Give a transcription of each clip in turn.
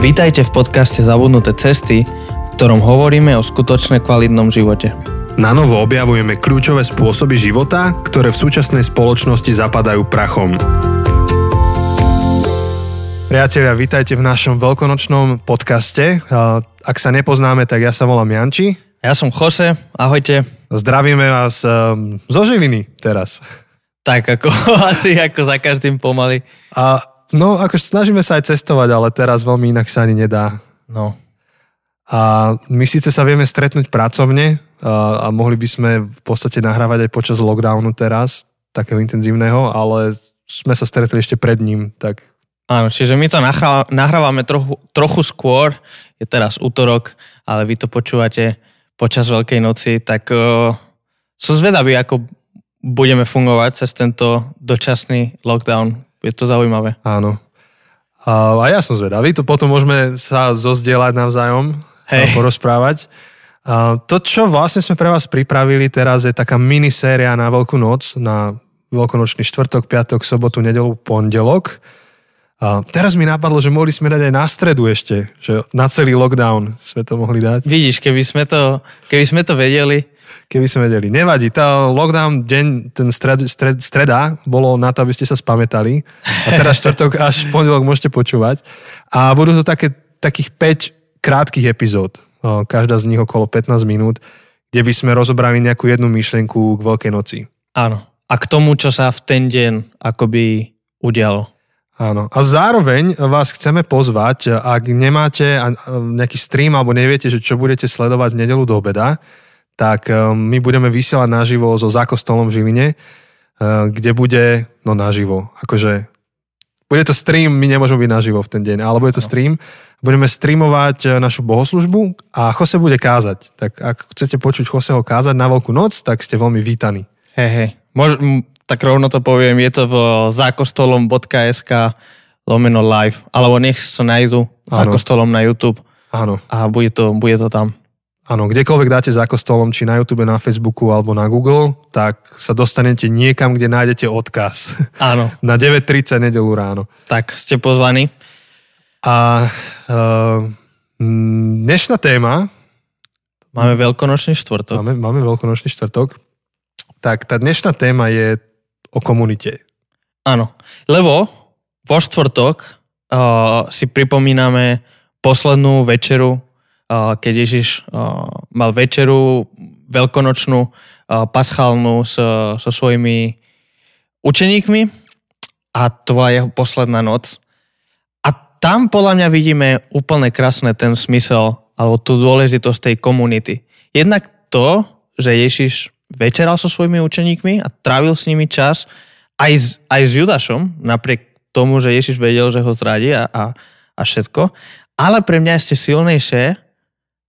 Vítajte v podcaste Zabudnuté cesty, v ktorom hovoríme o skutočne kvalitnom živote. Na novo objavujeme kľúčové spôsoby života, ktoré v súčasnej spoločnosti zapadajú prachom. Priatelia, vítajte v našom veľkonočnom podcaste. Ak sa nepoznáme, tak ja sa volám Janči. Ja som Jose, ahojte. Zdravíme vás um, zo Žiliny teraz. Tak ako asi ako za každým pomaly. A no, ako snažíme sa aj cestovať, ale teraz veľmi inak sa ani nedá. No. A my síce sa vieme stretnúť pracovne a, a mohli by sme v podstate nahrávať aj počas lockdownu teraz, takého intenzívneho, ale sme sa stretli ešte pred ním, tak Áno, čiže my to nahrávame trochu, trochu skôr, je teraz útorok, ale vy to počúvate počas Veľkej noci, tak uh, som zvedavý, ako budeme fungovať cez tento dočasný lockdown. Je to zaujímavé. Áno. A, a ja som zvedavý, to potom môžeme sa zozdieľať navzájom Hej. a porozprávať. A to, čo vlastne sme pre vás pripravili teraz, je taká miniséria na Veľkú noc, na veľkonočný štvrtok, piatok, sobotu, nedelu, pondelok a teraz mi napadlo, že mohli sme dať aj na stredu ešte, že na celý lockdown sme to mohli dať. Vidíš, keby sme to, keby sme to vedeli. Keby sme vedeli. Nevadí, tá lockdown deň, ten stred, stred, streda bolo na to, aby ste sa spamätali. A teraz štvrtok až pondelok môžete počúvať. A budú to také, takých 5 krátkých epizód. Každá z nich okolo 15 minút, kde by sme rozobrali nejakú jednu myšlenku k Veľkej noci. Áno. A k tomu, čo sa v ten deň akoby udialo. Áno. A zároveň vás chceme pozvať, ak nemáte nejaký stream alebo neviete, že čo budete sledovať v nedelu do obeda, tak e, my budeme vysielať naživo so Zákostolom v Žiline, e, kde bude, no naživo, akože bude to stream, my nemôžeme byť naživo v ten deň, ale bude to no. stream. Budeme streamovať e, našu bohoslužbu a Jose bude kázať. Tak ak chcete počuť Joseho kázať na Veľkú noc, tak ste veľmi vítaní. Hej, hej. Môž, tak rovno to poviem, je to v zákostolom.sk lomeno live, alebo nech sa nájdu za kostolom na YouTube. Áno. A bude to, bude to tam. Áno, kdekoľvek dáte za kostolom, či na YouTube, na Facebooku alebo na Google, tak sa dostanete niekam, kde nájdete odkaz. Áno. na 9.30 nedelu ráno. Tak, ste pozvaní. A uh, dnešná téma... Máme veľkonočný štvrtok. Máme, máme veľkonočný štvrtok. Tak tá dnešná téma je o komunite. Áno, lebo vo štvrtok uh, si pripomíname poslednú večeru, keď Ježiš mal večeru veľkonočnú, paschálnu so, so svojimi učeníkmi a to bola jeho posledná noc. A tam podľa mňa vidíme úplne krásne ten smysel alebo tú dôležitosť tej komunity. Jednak to, že Ježiš večeral so svojimi učeníkmi a trávil s nimi čas aj s, aj s Judašom, napriek tomu, že Ježiš vedel, že ho zradí a, a, a všetko. Ale pre mňa ešte silnejšie,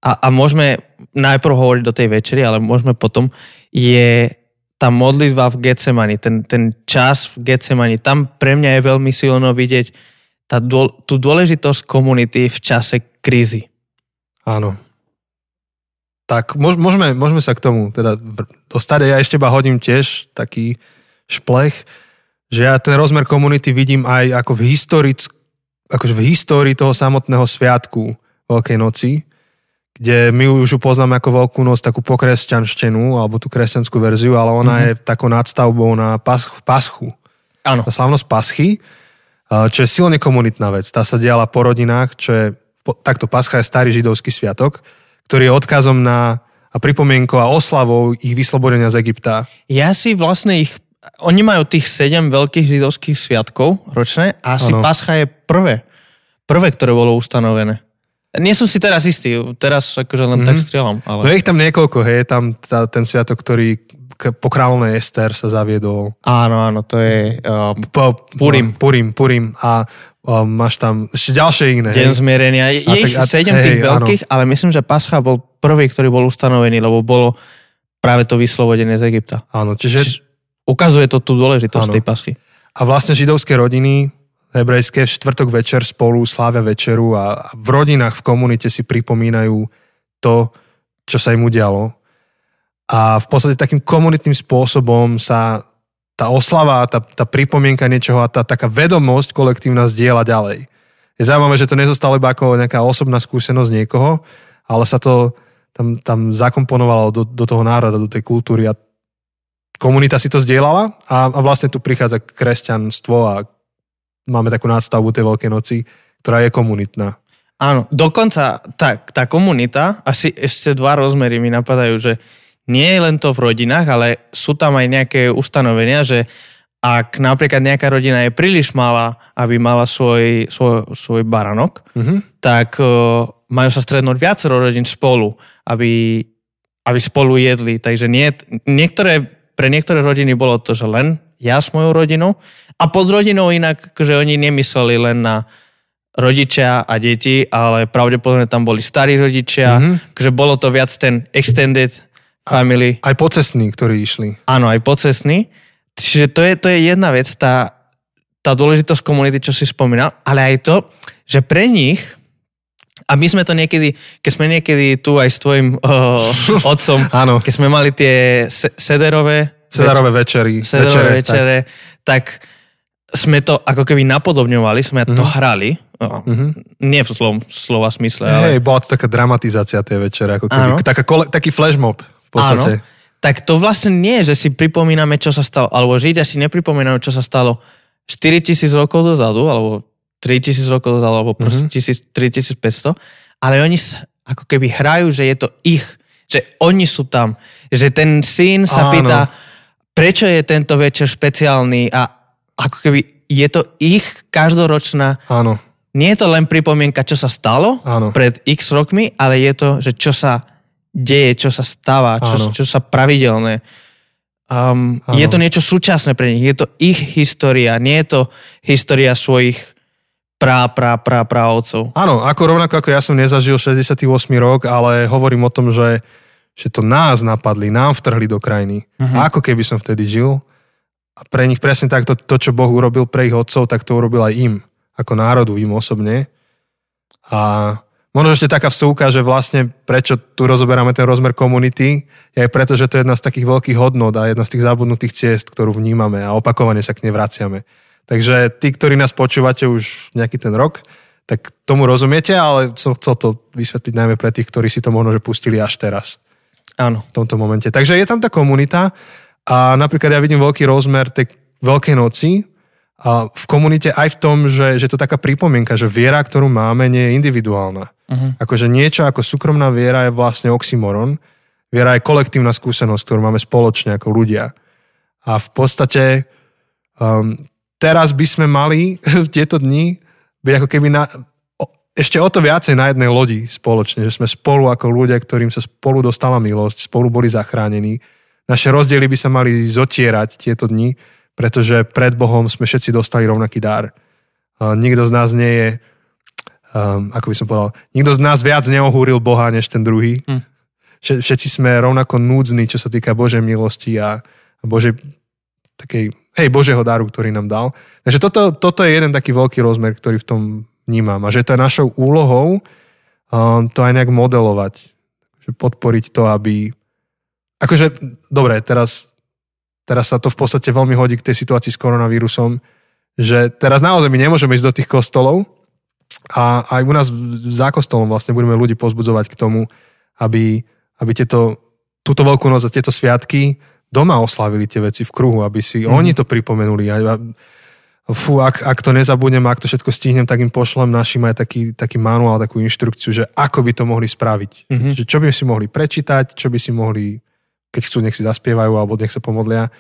a, a môžeme najprv hovoriť do tej večeri, ale môžeme potom, je tá modlitba v Getsemani, ten, ten čas v Getsemani. Tam pre mňa je veľmi silno vidieť tá, tú dôležitosť komunity v čase krízy. Áno, tak môžeme, môžeme sa k tomu teda dostať. Ja ešte iba hodím tiež taký šplech, že ja ten rozmer komunity vidím aj ako v historick, akože v histórii toho samotného sviatku Veľkej noci, kde my už ju poznáme ako Veľkú noc, takú pokresťanštenu, alebo tú kresťanskú verziu, ale ona mm-hmm. je takou nadstavbou na pas, paschu. Áno. Slavnosť paschy, čo je silne komunitná vec. Tá sa diala po rodinách, čo je, takto pascha je starý židovský sviatok, ktorý je odkazom na a pripomienkou a oslavou ich vyslobodenia z Egypta. Ja si vlastne ich oni majú tých sedem veľkých židovských sviatkov ročné a asi ano. Pascha je prvé. Prvé, ktoré bolo ustanovené. Nie som si teraz istý, teraz akože len mm-hmm. tak strieľam. Ale... No je ich tam niekoľko, hej, tam tá, ten sviatok, ktorý po kráľovnej Ester sa zaviedol. Áno, áno, to je uh, po, Purim. No, Purim, Purim. A uh, máš tam ešte ďalšie iné. Deň hej. zmierenia. Je, je ich sedem hej, tých veľkých, áno. ale myslím, že Pascha bol prvý, ktorý bol ustanovený, lebo bolo práve to vyslobodenie z Egypta. Áno, čiže... čiže ukazuje to tú dôležitosť áno. tej Paschy. A vlastne židovské rodiny hebrejské v štvrtok večer spolu slávia večeru a v rodinách, v komunite si pripomínajú to, čo sa im udialo a v podstate takým komunitným spôsobom sa tá oslava, tá, tá pripomienka niečoho a tá taká vedomosť kolektívna zdieľa ďalej. je zaujímavé, že to nezostalo iba ako nejaká osobná skúsenosť niekoho, ale sa to tam, tam zakomponovalo do, do toho národa, do tej kultúry a komunita si to zdieľala a, a vlastne tu prichádza kresťanstvo a máme takú nadstavbu tej Veľkej noci, ktorá je komunitná. Áno, dokonca tá, tá komunita, asi ešte dva rozmery mi napadajú, že nie je len to v rodinách, ale sú tam aj nejaké ustanovenia, že ak napríklad nejaká rodina je príliš malá, aby mala svoj, svoj, svoj baranok, mm-hmm. tak uh, majú sa strednúť viacero rodín spolu, aby, aby spolu jedli. Takže nie, niektoré, pre niektoré rodiny bolo to, že len ja s mojou rodinou a pod rodinou inak, že oni nemysleli len na rodičia a deti, ale pravdepodobne tam boli starí rodičia, mm-hmm. že bolo to viac ten extended family. Aj pocestní, ktorí išli. Áno, aj pocestní. Čiže to je, to je jedna vec, tá, tá dôležitosť komunity, čo si spomínal, ale aj to, že pre nich, a my sme to niekedy, keď sme niekedy tu aj s tvojim uh, otcom, Áno. keď sme mali tie sederové, Sedarové večery. Sederové večere, večere tak. tak sme to ako keby napodobňovali, sme mm-hmm. to mhm. hrali, mm-hmm. nie v slova, slova smysle. Hej, ale... bola to taká dramatizácia tej večere, ako keby, taká kole, taký flashmob v podstate. Áno tak to vlastne nie je, že si pripomíname, čo sa stalo, alebo Židia si nepripomínajú, čo sa stalo 4000 rokov dozadu, alebo 3000 rokov dozadu, alebo proste mm-hmm. 3500, ale oni sa ako keby hrajú, že je to ich, že oni sú tam, že ten syn sa Áno. pýta, prečo je tento večer špeciálny a ako keby je to ich každoročná Áno. Nie je to len pripomienka, čo sa stalo Áno. pred x rokmi, ale je to, že čo sa deje, čo sa stáva, čo, čo sa pravidelné. Um, je to niečo súčasné pre nich, je to ich história, nie je to história svojich prá, prá, prá, právcov. Áno, ako rovnako ako ja som nezažil 68. rok, ale hovorím o tom, že, že to nás napadli, nám vtrhli do krajiny. Uh-huh. ako keby som vtedy žil. A pre nich presne tak, to, to, čo Boh urobil pre ich otcov, tak to urobil aj im, ako národu, im osobne. A Možno ešte taká vsúka, že vlastne prečo tu rozoberáme ten rozmer komunity, je aj preto, že to je jedna z takých veľkých hodnot a jedna z tých zabudnutých ciest, ktorú vnímame a opakovane sa k nej vraciame. Takže tí, ktorí nás počúvate už nejaký ten rok, tak tomu rozumiete, ale som chcel to vysvetliť najmä pre tých, ktorí si to možno že pustili až teraz. Áno. V tomto momente. Takže je tam tá komunita a napríklad ja vidím veľký rozmer tej Veľkej noci, a v komunite aj v tom, že, že to taká pripomienka, že viera, ktorú máme, nie je individuálna. Uh-huh. Akože niečo ako súkromná viera je vlastne oxymoron. Viera je kolektívna skúsenosť, ktorú máme spoločne ako ľudia. A v podstate um, teraz by sme mali v tieto dni byť ako keby na, ešte o to viacej na jednej lodi spoločne, že sme spolu ako ľudia, ktorým sa spolu dostala milosť, spolu boli zachránení. Naše rozdiely by sa mali zotierať tieto dni pretože pred Bohom sme všetci dostali rovnaký dar. Nikto z nás nie je, um, ako by som povedal, nikto z nás viac neohúril Boha než ten druhý. Hm. Všetci sme rovnako núdzni, čo sa týka Božej milosti a Božej takej, hej, Božieho daru, ktorý nám dal. Takže toto, toto je jeden taký veľký rozmer, ktorý v tom vnímam. A že to je našou úlohou um, to aj nejak modelovať. Že podporiť to, aby... Akože, dobre, teraz teraz sa to v podstate veľmi hodí k tej situácii s koronavírusom, že teraz naozaj my nemôžeme ísť do tých kostolov a aj u nás za kostolom vlastne budeme ľudí pozbudzovať k tomu, aby, aby tieto, túto veľkú noc a tieto sviatky doma oslavili tie veci v kruhu, aby si mm. oni to pripomenuli. A, fú, ak, ak to nezabudnem, ak to všetko stihnem, tak im pošlem našim aj taký, taký manuál, takú inštrukciu, že ako by to mohli spraviť. Mm-hmm. Že čo by si mohli prečítať, čo by si mohli keď chcú, nech si zaspievajú alebo nech sa pomodlia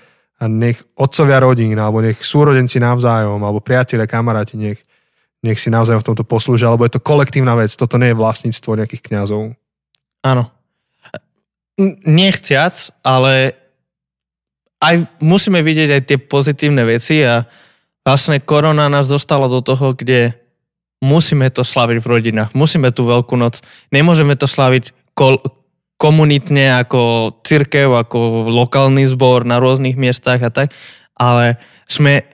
a nech otcovia rodín alebo nech súrodenci navzájom alebo priatelia, kamaráti, nech, nech si navzájom v tomto poslúžia, alebo je to kolektívna vec, toto nie je vlastníctvo nejakých kňazov. Áno. Nechciac, ale aj musíme vidieť aj tie pozitívne veci a vlastne korona nás dostala do toho, kde musíme to slaviť v rodinách, musíme tú veľkú noc, nemôžeme to slaviť kol- komunitne ako církev, ako lokálny zbor na rôznych miestach a tak, ale sme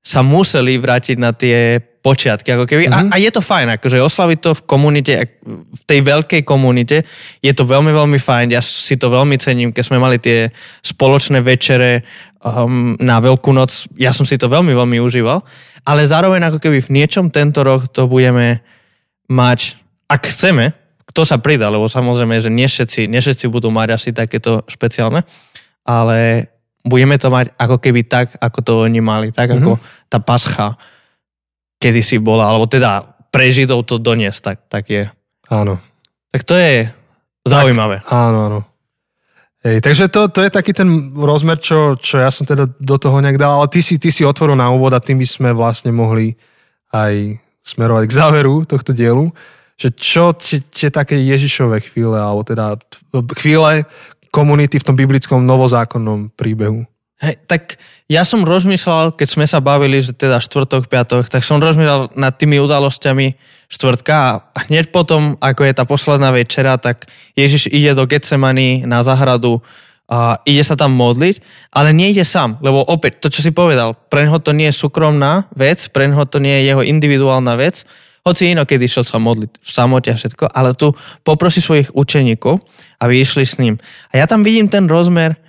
sa museli vrátiť na tie počiatky. Ako keby. Mm-hmm. A, a je to fajn, akože oslaviť to v komunite, v tej veľkej komunite, je to veľmi, veľmi fajn. Ja si to veľmi cením, keď sme mali tie spoločné večere um, na Veľkú noc. Ja som si to veľmi, veľmi užíval. Ale zároveň ako keby v niečom tento rok to budeme mať, ak chceme, kto sa pridá, lebo samozrejme, že nie všetci, nie všetci budú mať asi takéto špeciálne, ale budeme to mať ako keby tak, ako to oni mali, tak mm-hmm. ako tá pascha kedy si bola, alebo teda pre Židov to doniesť, tak, tak je. Áno. Tak to je zaujímavé. Tak, áno, áno. Hej, takže to, to je taký ten rozmer, čo, čo ja som teda do toho nejak dal, ale ty si, ty si otvoril na úvod a tým by sme vlastne mohli aj smerovať k záveru tohto dielu, že čo tie také Ježišové chvíle, alebo teda chvíle komunity v tom biblickom novozákonnom príbehu? Hej, tak ja som rozmýšľal, keď sme sa bavili, že teda štvrtok, piatok, tak som rozmýšľal nad tými udalosťami štvrtka a hneď potom, ako je tá posledná večera, tak Ježiš ide do Getsemany na zahradu a ide sa tam modliť, ale nie ide sám, lebo opäť, to čo si povedal, pre neho to nie je súkromná vec, pre neho to nie je jeho individuálna vec, hoci inokedy šiel sa modliť v samote a všetko, ale tu poprosí svojich učeníkov, aby išli s ním. A ja tam vidím ten rozmer,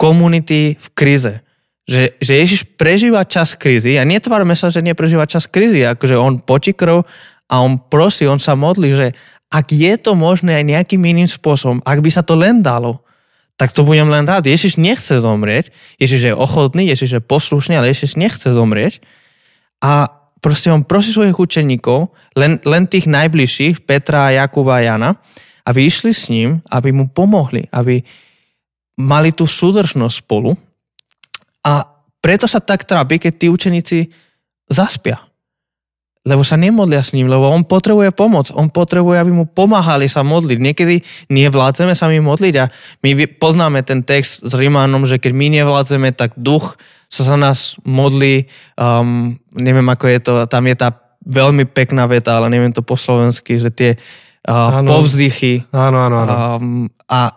komunity v krize. Že, že Ježiš prežíva čas krízy a netvárme sa, že neprežíva čas krízy, akože on potí krv a on prosí, on sa modlí, že ak je to možné aj nejakým iným spôsobom, ak by sa to len dalo, tak to budem len rád. Ježiš nechce zomrieť, Ježiš je ochotný, Ježiš je poslušný, ale Ježiš nechce zomrieť. A proste on prosí svojich učeníkov, len, len tých najbližších, Petra, Jakuba a Jana, aby išli s ním, aby mu pomohli, aby, mali tú súdržnosť spolu a preto sa tak trápi, keď tí učeníci zaspia. Lebo sa nemodlia s ním, lebo on potrebuje pomoc. On potrebuje, aby mu pomáhali sa modliť. Niekedy nevládzeme sa my modliť a my poznáme ten text s Rimánom, že keď my nevládzeme, tak duch sa za nás modlí. Um, neviem, ako je to, tam je tá veľmi pekná veta, ale neviem to po slovensky, že tie uh, povzdychy. Áno, áno, áno. Um, a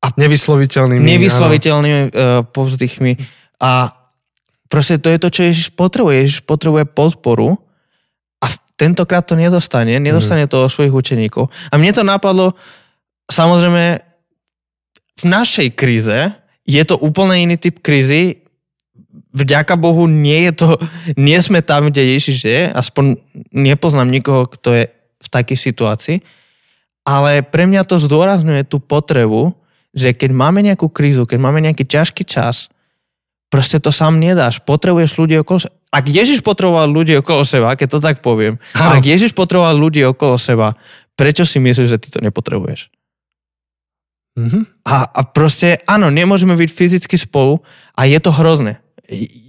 a nevysloviteľnými. Nevysloviteľnými uh, povzdychmi. A proste to je to, čo Ježiš potrebuje. Ježiš potrebuje podporu a tentokrát to nedostane. Nedostane mm. to od svojich učeníkov. A mne to napadlo, samozrejme, v našej kríze je to úplne iný typ krízy. Vďaka Bohu nie je to, nie sme tam, kde Ježiš je. Aspoň nepoznám nikoho, kto je v takej situácii. Ale pre mňa to zdôrazňuje tú potrebu, že keď máme nejakú krízu, keď máme nejaký ťažký čas, proste to sám nedáš. Potrebuješ ľudí okolo seba. Ak Ježiš potreboval ľudí okolo seba, keď to tak poviem, ano. ak Ježiš potreboval ľudí okolo seba, prečo si myslíš, že ty to nepotrebuješ? Mm-hmm. A, a proste, áno, nemôžeme byť fyzicky spolu a je to hrozné.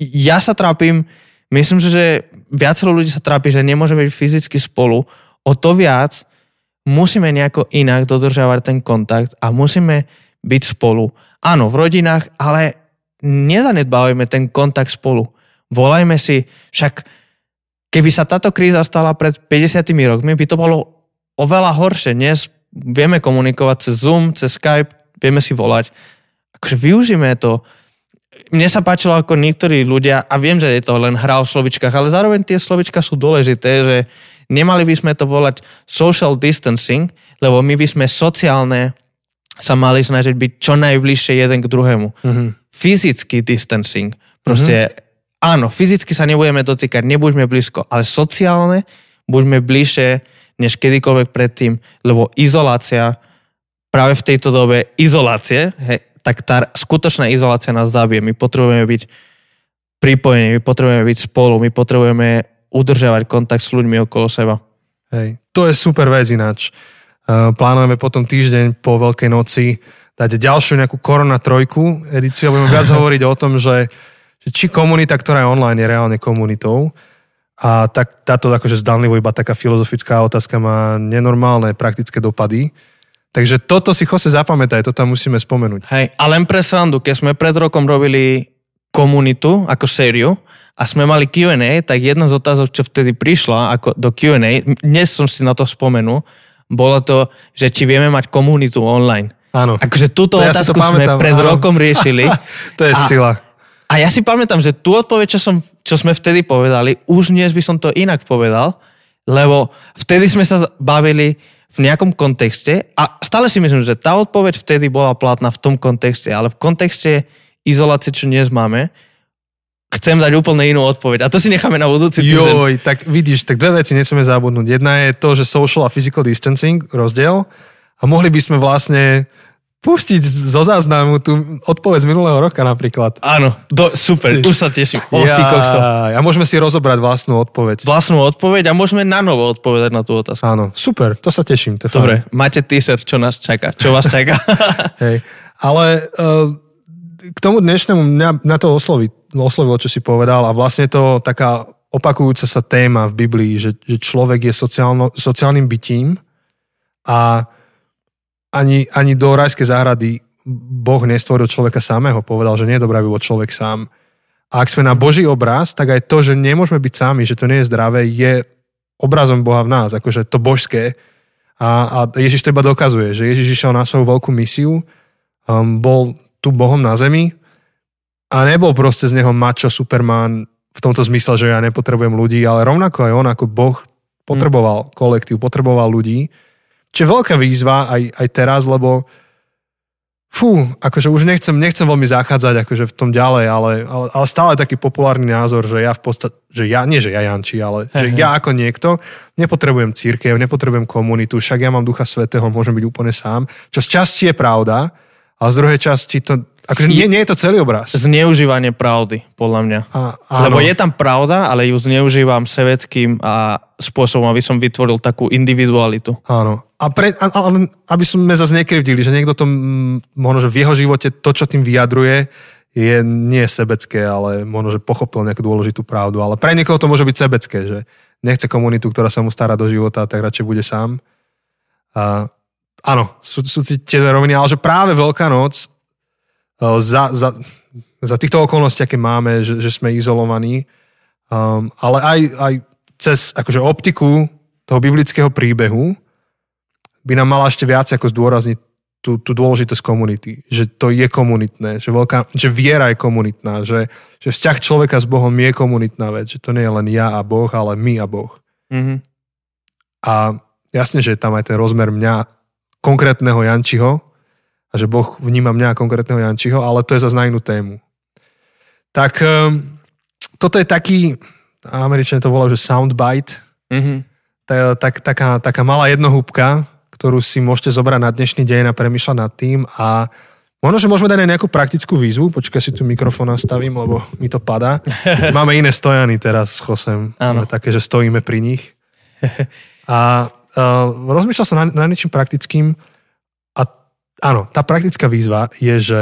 Ja sa trápim, myslím, že viacero ľudí sa trápi, že nemôžeme byť fyzicky spolu. O to viac musíme nejako inak dodržiavať ten kontakt a musíme byť spolu. Áno, v rodinách, ale nezanedbávajme ten kontakt spolu. Volajme si, však keby sa táto kríza stala pred 50 rokmi, by to bolo oveľa horšie. Dnes vieme komunikovať cez Zoom, cez Skype, vieme si volať. Akože využíme to. Mne sa páčilo, ako niektorí ľudia, a viem, že je to len hra o slovičkách, ale zároveň tie slovička sú dôležité, že nemali by sme to volať social distancing, lebo my by sme sociálne sa mali snažiť byť čo najbližšie jeden k druhému. Mm-hmm. Fyzický distancing. Proste, mm-hmm. áno, fyzicky sa nebudeme dotýkať, nebuďme blízko, ale sociálne buďme bližšie než kedykoľvek predtým, lebo izolácia, práve v tejto dobe izolácie, hej, tak tá skutočná izolácia nás zabije. My potrebujeme byť pripojení, my potrebujeme byť spolu, my potrebujeme udržiavať kontakt s ľuďmi okolo seba. Hej, to je super vec ináč. Eh, plánujeme potom týždeň po Veľkej noci dať ďalšiu nejakú Korona trojku edíciu a budeme viac hovoriť o tom, že, že či komunita, ktorá je online, je reálne komunitou. A tak táto akože zdanlivo iba taká filozofická otázka má nenormálne praktické dopady. Takže toto si Jose zapamätaj, to tam musíme spomenúť. Hej, a len pre srandu, keď sme pred rokom robili komunitu ako sériu a sme mali Q&A, tak jedna z otázok, čo vtedy prišla ako do Q&A, dnes som si na to spomenul, bolo to, že či vieme mať komunitu online. Áno. Akože túto to otázku ja sme pamätám, pred áno. rokom riešili. to je a, sila. A ja si pamätám, že tú odpoveď, čo, som, čo sme vtedy povedali, už dnes by som to inak povedal, lebo vtedy sme sa bavili v nejakom kontexte a stále si myslím, že tá odpoveď vtedy bola platná v tom kontexte, ale v kontexte izolácie, čo dnes máme, chcem dať úplne inú odpoveď. A to si necháme na budúci týždeň. Joj, tak vidíš, tak dve veci nechceme zabudnúť. Jedna je to, že social a physical distancing, rozdiel. A mohli by sme vlastne pustiť zo záznamu tú odpoveď z minulého roka napríklad. Áno, do, super, už sa teším. O, ja, a môžeme si rozobrať vlastnú odpoveď. Vlastnú odpoveď a môžeme na novo odpovedať na tú otázku. Áno, super, to sa teším. To Dobre, fajn. máte teaser, čo nás čaká, čo vás čaká. Hej, ale uh, k tomu dnešnému mňa, na to oslovi, oslovilo, čo si povedal a vlastne to taká opakujúca sa téma v Biblii, že, že človek je sociálno, sociálnym bytím a ani, ani do rajskej záhrady Boh nestvoril človeka samého. Povedal, že nie je dobré, aby bol človek sám. A ak sme na Boží obraz, tak aj to, že nemôžeme byť sami, že to nie je zdravé, je obrazom Boha v nás, akože to božské. A, a Ježiš to iba dokazuje, že Ježiš išiel na svoju veľkú misiu, um, bol tu Bohom na zemi a nebol proste z neho mačo superman v tomto zmysle, že ja nepotrebujem ľudí, ale rovnako aj on ako Boh potreboval kolektív, potreboval ľudí čo je veľká výzva aj, aj teraz, lebo fú, akože už nechcem, nechcem veľmi zachádzať akože v tom ďalej, ale, ale, ale stále taký populárny názor, že ja v podstate, že ja, nie že ja Janči, ale hey, že ja ako niekto nepotrebujem církev, nepotrebujem komunitu, však ja mám Ducha Svetého, môžem byť úplne sám, čo z časti je pravda, ale z druhej časti to Akože nie, nie je to celý obraz. Zneužívanie pravdy, podľa mňa. A, Lebo je tam pravda, ale ju zneužívam seveckým a spôsobom, aby som vytvoril takú individualitu. Áno. A, pre, a, a, aby sme zase nekrivdili, že niekto to, možno, že v jeho živote to, čo tým vyjadruje, je nie sebecké, ale možno, že pochopil nejakú dôležitú pravdu. Ale pre niekoho to môže byť sebecké, že nechce komunitu, ktorá sa mu stará do života, tak radšej bude sám. A, áno, sú, sú tie roviny, ale že práve Veľká noc za, za, za týchto okolností, aké máme, že, že sme izolovaní, um, ale aj, aj cez akože optiku toho biblického príbehu by nám mala ešte viac ako zdôrazniť tú, tú dôležitosť komunity, že to je komunitné, že, veľká, že viera je komunitná, že, že vzťah človeka s Bohom je komunitná vec, že to nie je len ja a Boh, ale my a Boh. Mm-hmm. A jasne, že je tam aj ten rozmer mňa, konkrétneho Jančiho, a že Boh vníma mňa konkrétneho Jančiho, ale to je zase na inú tému. Tak um, toto je taký, američania to volajú, že soundbite, mm-hmm. tak, tak, taká, taká malá jednohúbka, ktorú si môžete zobrať na dnešný deň a premýšľať nad tým a Možno, že môžeme dať aj nejakú praktickú výzvu. Počkaj, si tu mikrofón nastavím, lebo mi to padá. Máme iné stojany teraz s Chosem. Máme také, že stojíme pri nich. A uh, rozmýšľal som na, na niečím praktickým áno, tá praktická výzva je, že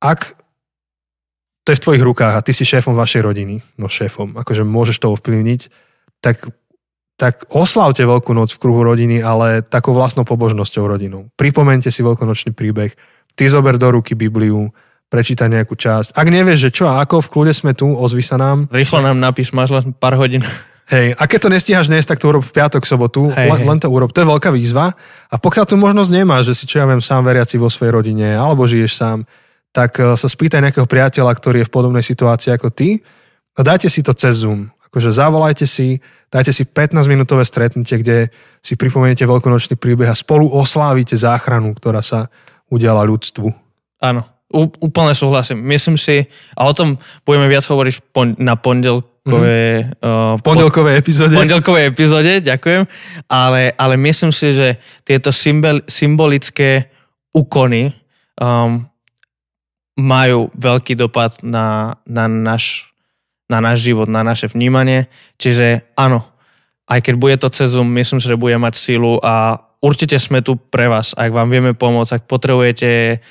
ak to je v tvojich rukách a ty si šéfom vašej rodiny, no šéfom, akože môžeš to ovplyvniť, tak, tak oslavte Veľkú noc v kruhu rodiny, ale takou vlastnou pobožnosťou rodinou. Pripomente si veľkonočný príbeh, ty zober do ruky Bibliu, prečítaj nejakú časť. Ak nevieš, že čo a ako, v kľude sme tu, ozvi sa nám. Rýchlo nám napíš, máš len pár hodín. Hej, a keď to nestíhaš dnes, tak to urob v piatok, sobotu, hej, len, hej. len to urob. To je veľká výzva. A pokiaľ tu možnosť nemáš, že si čo ja viem sám veriaci vo svojej rodine, alebo žiješ sám, tak eh, sa spýtaj nejakého priateľa, ktorý je v podobnej situácii ako ty a dajte si to cez Zoom. Akože zavolajte si, dajte si 15-minútové stretnutie, kde si pripomeniete veľkonočný príbeh a spolu oslávite záchranu, ktorá sa udiala ľudstvu. Áno, úplne súhlasím. Myslím si, a o tom budeme viac hovoriť na pondel, mm-hmm. uh, v pondelkovej epizóde. V pondelkovej epizóde, ďakujem. Ale, ale myslím si, že tieto symbol, symbolické úkony um, majú veľký dopad na, na, náš, na náš život, na naše vnímanie. Čiže áno, aj keď bude to cez Zoom, myslím si, že bude mať sílu a určite sme tu pre vás, ak vám vieme pomôcť, ak potrebujete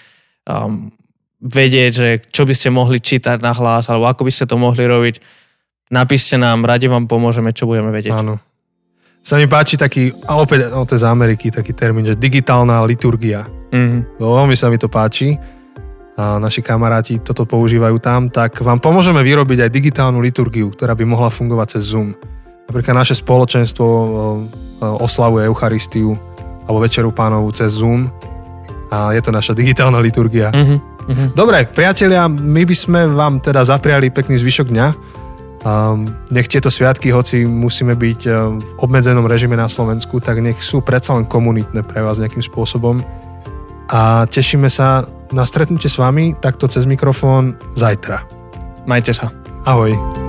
um, vedieť, že čo by ste mohli čítať na hlas, alebo ako by ste to mohli robiť, Napíšte nám, radi vám pomôžeme, čo budeme vedieť. Áno. Sa mi páči taký, a opäť no, to z Ameriky taký termín, že digitálna liturgia. Mm-hmm. Veľmi sa mi to páči naši kamaráti toto používajú tam, tak vám pomôžeme vyrobiť aj digitálnu liturgiu, ktorá by mohla fungovať cez Zoom. Napríklad naše spoločenstvo e, e, oslavuje Eucharistiu alebo Večeru pánovu cez Zoom a je to naša digitálna liturgia. Mm-hmm. Dobre, priatelia, my by sme vám teda zapriali pekný zvyšok dňa. Um, nech tieto sviatky, hoci musíme byť e, v obmedzenom režime na Slovensku, tak nech sú predsa len komunitné pre vás nejakým spôsobom. A tešíme sa na stretnutie s vami takto cez mikrofón zajtra. Majte sa. Ahoj.